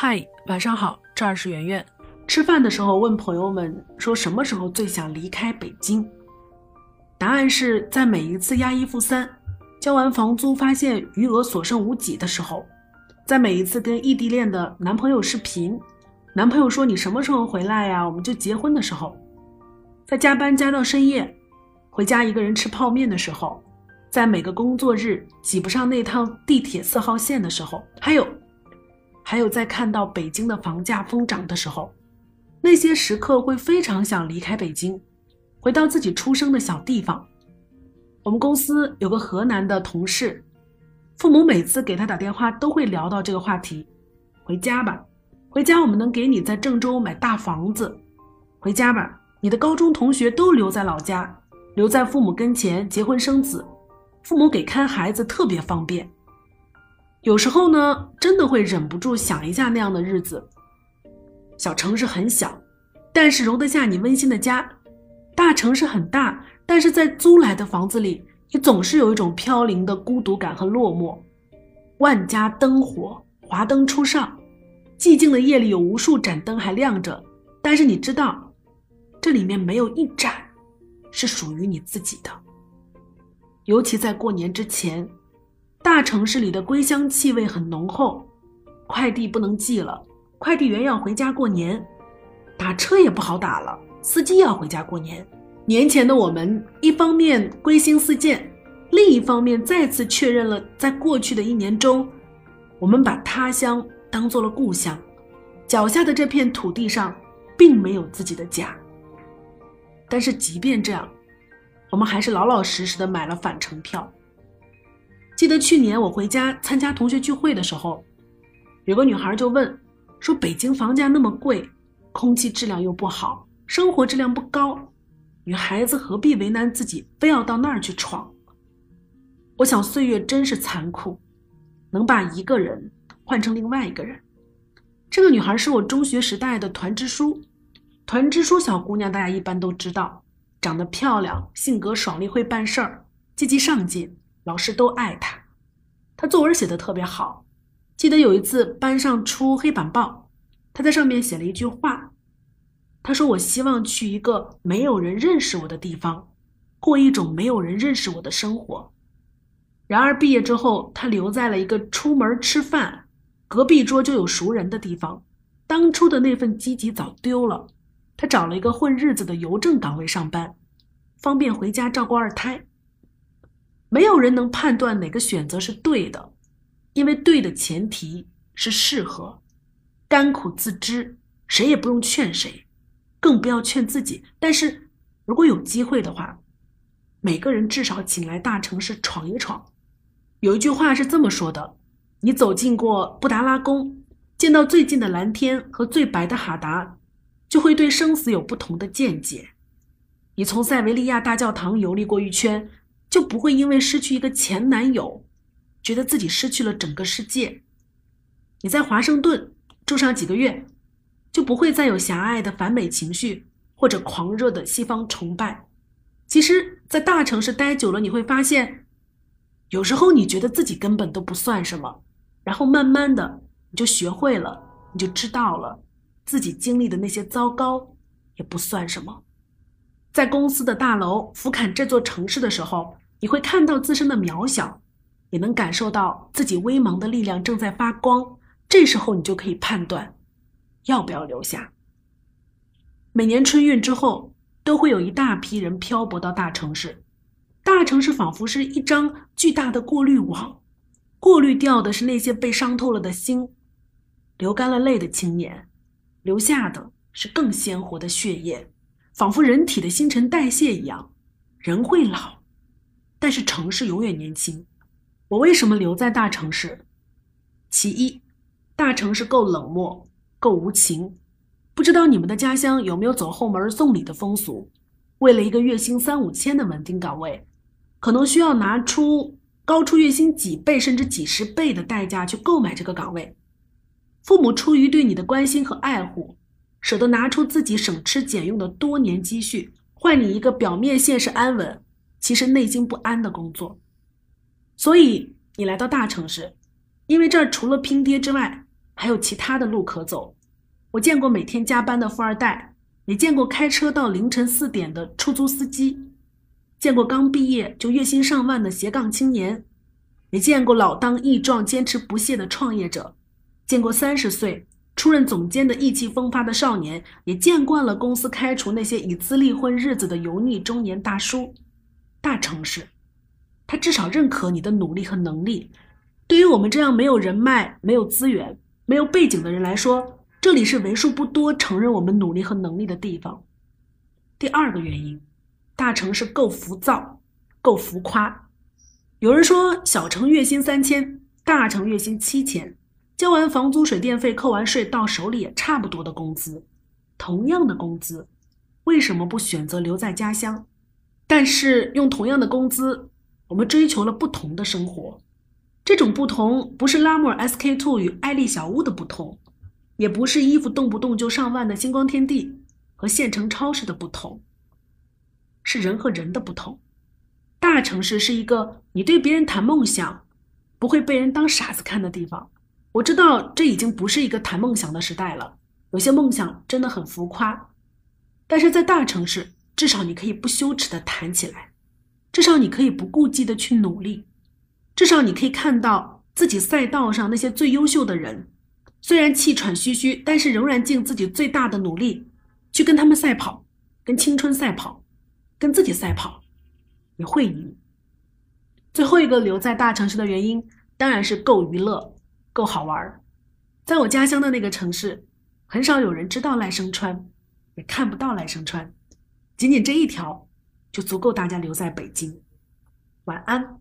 嗨，晚上好，这儿是圆圆。吃饭的时候问朋友们说什么时候最想离开北京？答案是在每一次押一付三，交完房租发现余额所剩无几的时候，在每一次跟异地恋的男朋友视频，男朋友说你什么时候回来呀？我们就结婚的时候，在加班加到深夜，回家一个人吃泡面的时候，在每个工作日挤不上那趟地铁四号线的时候，还有。还有在看到北京的房价疯涨的时候，那些时刻会非常想离开北京，回到自己出生的小地方。我们公司有个河南的同事，父母每次给他打电话都会聊到这个话题：回家吧，回家我们能给你在郑州买大房子；回家吧，你的高中同学都留在老家，留在父母跟前结婚生子，父母给看孩子特别方便。有时候呢，真的会忍不住想一下那样的日子。小城市很小，但是容得下你温馨的家；大城市很大，但是在租来的房子里，你总是有一种飘零的孤独感和落寞。万家灯火，华灯初上，寂静的夜里有无数盏灯还亮着，但是你知道，这里面没有一盏是属于你自己的。尤其在过年之前。大城市里的归乡气味很浓厚，快递不能寄了，快递员要回家过年，打车也不好打了，司机要回家过年。年前的我们，一方面归心似箭，另一方面再次确认了，在过去的一年中，我们把他乡当做了故乡，脚下的这片土地上，并没有自己的家。但是即便这样，我们还是老老实实的买了返程票。记得去年我回家参加同学聚会的时候，有个女孩就问，说北京房价那么贵，空气质量又不好，生活质量不高，女孩子何必为难自己，非要到那儿去闯？我想岁月真是残酷，能把一个人换成另外一个人。这个女孩是我中学时代的团支书，团支书小姑娘大家一般都知道，长得漂亮，性格爽利，会办事儿，积极上进。老师都爱他，他作文写的特别好。记得有一次班上出黑板报，他在上面写了一句话，他说：“我希望去一个没有人认识我的地方，过一种没有人认识我的生活。”然而毕业之后，他留在了一个出门吃饭，隔壁桌就有熟人的地方。当初的那份积极早丢了，他找了一个混日子的邮政岗位上班，方便回家照顾二胎。没有人能判断哪个选择是对的，因为对的前提是适合。甘苦自知，谁也不用劝谁，更不要劝自己。但是，如果有机会的话，每个人至少请来大城市闯一闯。有一句话是这么说的：你走进过布达拉宫，见到最近的蓝天和最白的哈达，就会对生死有不同的见解。你从塞维利亚大教堂游历过一圈。就不会因为失去一个前男友，觉得自己失去了整个世界。你在华盛顿住上几个月，就不会再有狭隘的反美情绪或者狂热的西方崇拜。其实，在大城市待久了，你会发现，有时候你觉得自己根本都不算什么，然后慢慢的你就学会了，你就知道了，自己经历的那些糟糕也不算什么。在公司的大楼俯瞰这座城市的时候，你会看到自身的渺小，也能感受到自己微茫的力量正在发光。这时候，你就可以判断要不要留下。每年春运之后，都会有一大批人漂泊到大城市，大城市仿佛是一张巨大的过滤网，过滤掉的是那些被伤透了的心，流干了泪的青年，留下的是更鲜活的血液。仿佛人体的新陈代谢一样，人会老，但是城市永远年轻。我为什么留在大城市？其一，大城市够冷漠，够无情。不知道你们的家乡有没有走后门送礼的风俗？为了一个月薪三五千的稳定岗位，可能需要拿出高出月薪几倍甚至几十倍的代价去购买这个岗位。父母出于对你的关心和爱护。舍得拿出自己省吃俭用的多年积蓄，换你一个表面现实安稳，其实内心不安的工作。所以你来到大城市，因为这儿除了拼爹之外，还有其他的路可走。我见过每天加班的富二代，也见过开车到凌晨四点的出租司机，见过刚毕业就月薪上万的斜杠青年，也见过老当益壮、坚持不懈的创业者，见过三十岁出任总监的意气风发的少年，也见惯了公司开除那些以资历混日子的油腻中年大叔。大城市，他至少认可你的努力和能力。对于我们这样没有人脉、没有资源、没有背景的人来说，这里是为数不多承认我们努力和能力的地方。第二个原因，大城市够浮躁，够浮夸。有人说，小城月薪三千，大城月薪七千，交完房租水电费，扣完税，到手里也差不多的工资。同样的工资，为什么不选择留在家乡？但是用同样的工资，我们追求了不同的生活。这种不同不是拉莫尔 SK two 与艾丽小屋的不同，也不是衣服动不动就上万的星光天地和县城超市的不同，是人和人的不同。大城市是一个你对别人谈梦想不会被人当傻子看的地方。我知道这已经不是一个谈梦想的时代了，有些梦想真的很浮夸，但是在大城市，至少你可以不羞耻的谈起来，至少你可以不顾忌的去努力。至少你可以看到自己赛道上那些最优秀的人，虽然气喘吁吁，但是仍然尽自己最大的努力去跟他们赛跑，跟青春赛跑，跟自己赛跑，你会赢。最后一个留在大城市的原因，当然是够娱乐，够好玩。在我家乡的那个城市，很少有人知道赖声川，也看不到赖声川，仅仅这一条就足够大家留在北京。晚安。